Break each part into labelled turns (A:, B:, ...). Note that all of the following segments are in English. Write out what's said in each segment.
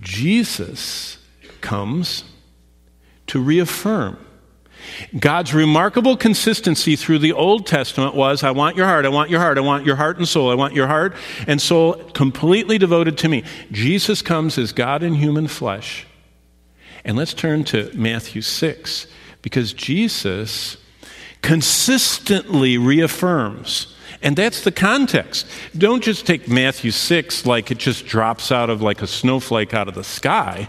A: Jesus comes to reaffirm. God's remarkable consistency through the Old Testament was I want your heart, I want your heart, I want your heart and soul, I want your heart and soul completely devoted to me. Jesus comes as God in human flesh. And let's turn to Matthew 6 because Jesus consistently reaffirms. And that's the context. Don't just take Matthew 6 like it just drops out of like a snowflake out of the sky.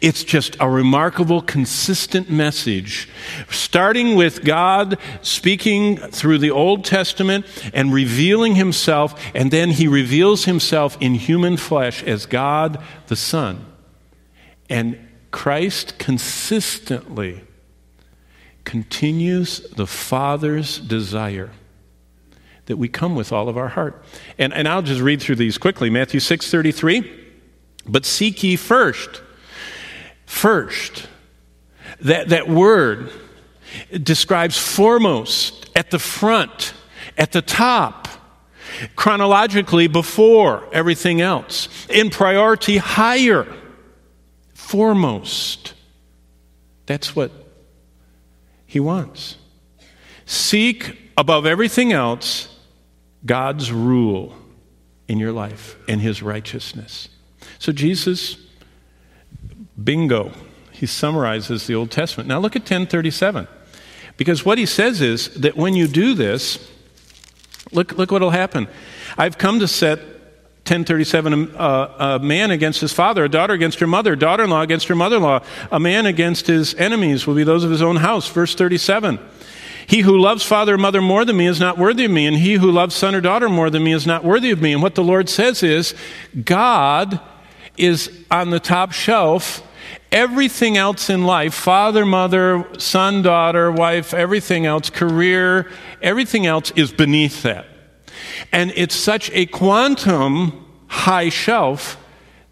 A: It's just a remarkable, consistent message, starting with God speaking through the Old Testament and revealing himself, and then he reveals himself in human flesh as God the Son. And Christ consistently continues the Father's desire that we come with all of our heart. And, and I'll just read through these quickly. Matthew 6 33. But seek ye first. First. That, that word describes foremost, at the front, at the top, chronologically before everything else, in priority higher, foremost. That's what he wants. Seek above everything else God's rule in your life and his righteousness. So Jesus, bingo, he summarizes the Old Testament. Now look at 1037. Because what he says is that when you do this, look, look what will happen. I've come to set 1037 a, um, uh, a, man against his father, a daughter against her mother, daughter in law against her mother in law, a man against his enemies will be those of his own house. Verse 37. He who loves father or mother more than me is not worthy of me, and he who loves son or daughter more than me is not worthy of me. And what the Lord says is, God is on the top shelf. Everything else in life father, mother, son, daughter, wife, everything else, career, everything else is beneath that. And it's such a quantum high shelf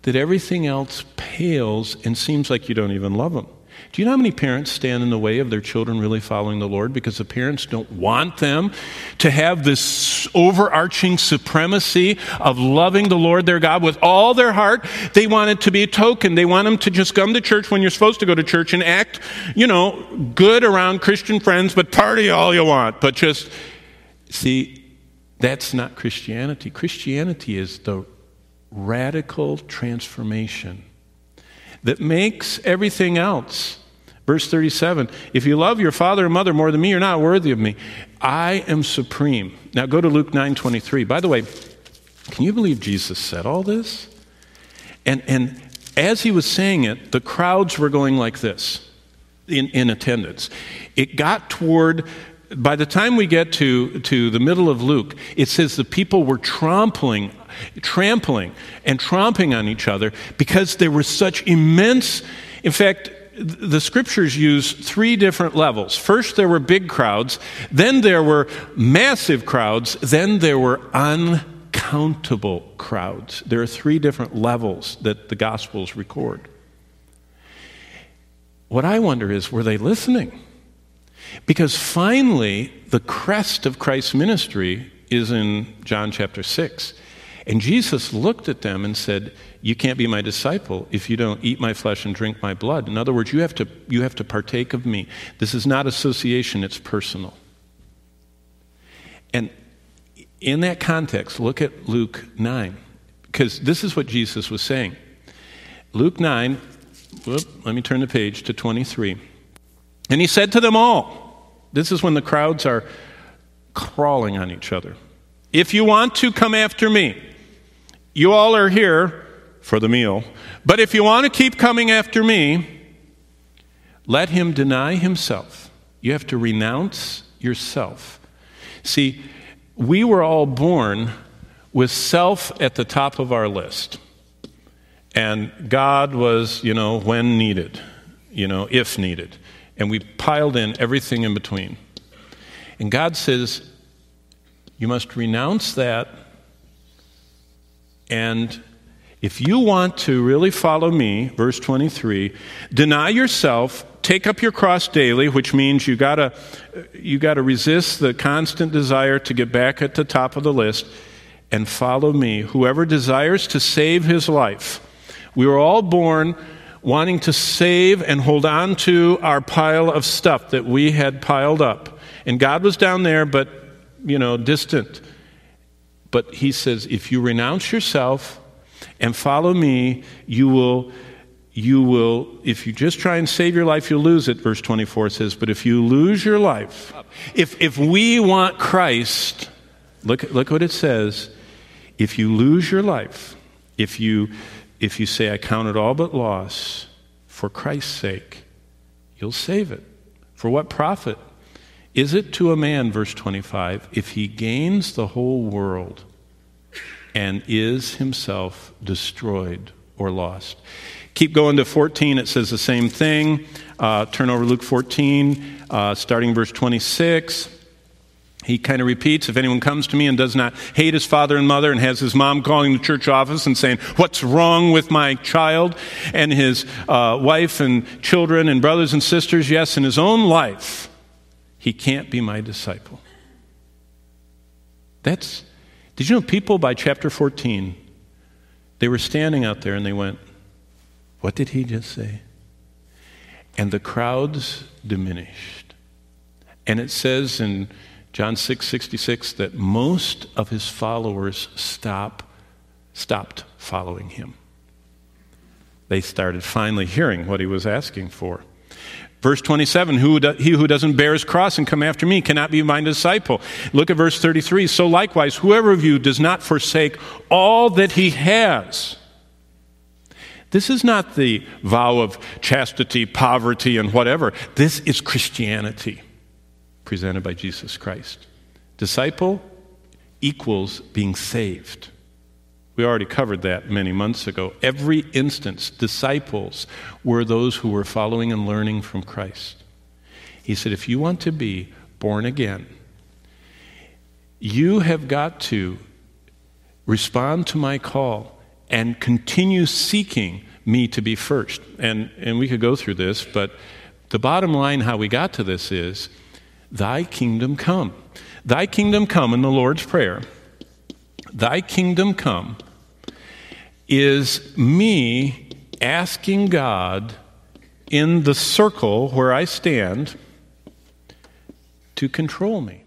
A: that everything else pales and seems like you don't even love them. Do you know how many parents stand in the way of their children really following the Lord because the parents don't want them to have this overarching supremacy of loving the Lord their God with all their heart? They want it to be a token. They want them to just come to church when you're supposed to go to church and act, you know, good around Christian friends, but party all you want. But just, see, that's not Christianity. Christianity is the radical transformation that makes everything else. Verse 37 If you love your father and mother more than me, you're not worthy of me. I am supreme. Now go to Luke 9 23. By the way, can you believe Jesus said all this? And, and as he was saying it, the crowds were going like this in, in attendance. It got toward by the time we get to, to the middle of Luke, it says the people were trampling trampling and tromping on each other because there was such immense, in fact, the scriptures use three different levels. First, there were big crowds, then, there were massive crowds, then, there were uncountable crowds. There are three different levels that the Gospels record. What I wonder is were they listening? Because finally, the crest of Christ's ministry is in John chapter 6. And Jesus looked at them and said, You can't be my disciple if you don't eat my flesh and drink my blood. In other words, you have to, you have to partake of me. This is not association, it's personal. And in that context, look at Luke 9, because this is what Jesus was saying. Luke 9, whoop, let me turn the page to 23. And he said to them all, This is when the crowds are crawling on each other. If you want to come after me, you all are here for the meal. But if you want to keep coming after me, let him deny himself. You have to renounce yourself. See, we were all born with self at the top of our list. And God was, you know, when needed, you know, if needed. And we piled in everything in between. And God says, you must renounce that and if you want to really follow me, verse 23, deny yourself, take up your cross daily, which means you gotta, you gotta resist the constant desire to get back at the top of the list, and follow me. Whoever desires to save his life We were all born wanting to save and hold on to our pile of stuff that we had piled up. And God was down there, but, you know, distant. But He says, if you renounce yourself and follow me, you will. You will, if you just try and save your life, you'll lose it, verse 24 says. But if you lose your life, if, if we want Christ, look, look what it says. If you lose your life, if you if you say, I count it all but loss for Christ's sake, you'll save it. For what profit is it to a man, verse 25, if he gains the whole world and is himself destroyed or lost? Keep going to 14, it says the same thing. Uh, turn over Luke 14, uh, starting verse 26 he kind of repeats if anyone comes to me and does not hate his father and mother and has his mom calling the church office and saying what's wrong with my child and his uh, wife and children and brothers and sisters yes in his own life he can't be my disciple that's did you know people by chapter 14 they were standing out there and they went what did he just say and the crowds diminished and it says in John 6 66, that most of his followers stop, stopped following him. They started finally hearing what he was asking for. Verse 27 who He who doesn't bear his cross and come after me cannot be my disciple. Look at verse 33. So likewise, whoever of you does not forsake all that he has. This is not the vow of chastity, poverty, and whatever. This is Christianity presented by Jesus Christ. Disciple equals being saved. We already covered that many months ago. Every instance, disciples were those who were following and learning from Christ. He said, if you want to be born again, you have got to respond to my call and continue seeking me to be first. And, and we could go through this, but the bottom line, how we got to this is Thy kingdom come. Thy kingdom come in the Lord's Prayer. Thy kingdom come is me asking God in the circle where I stand to control me.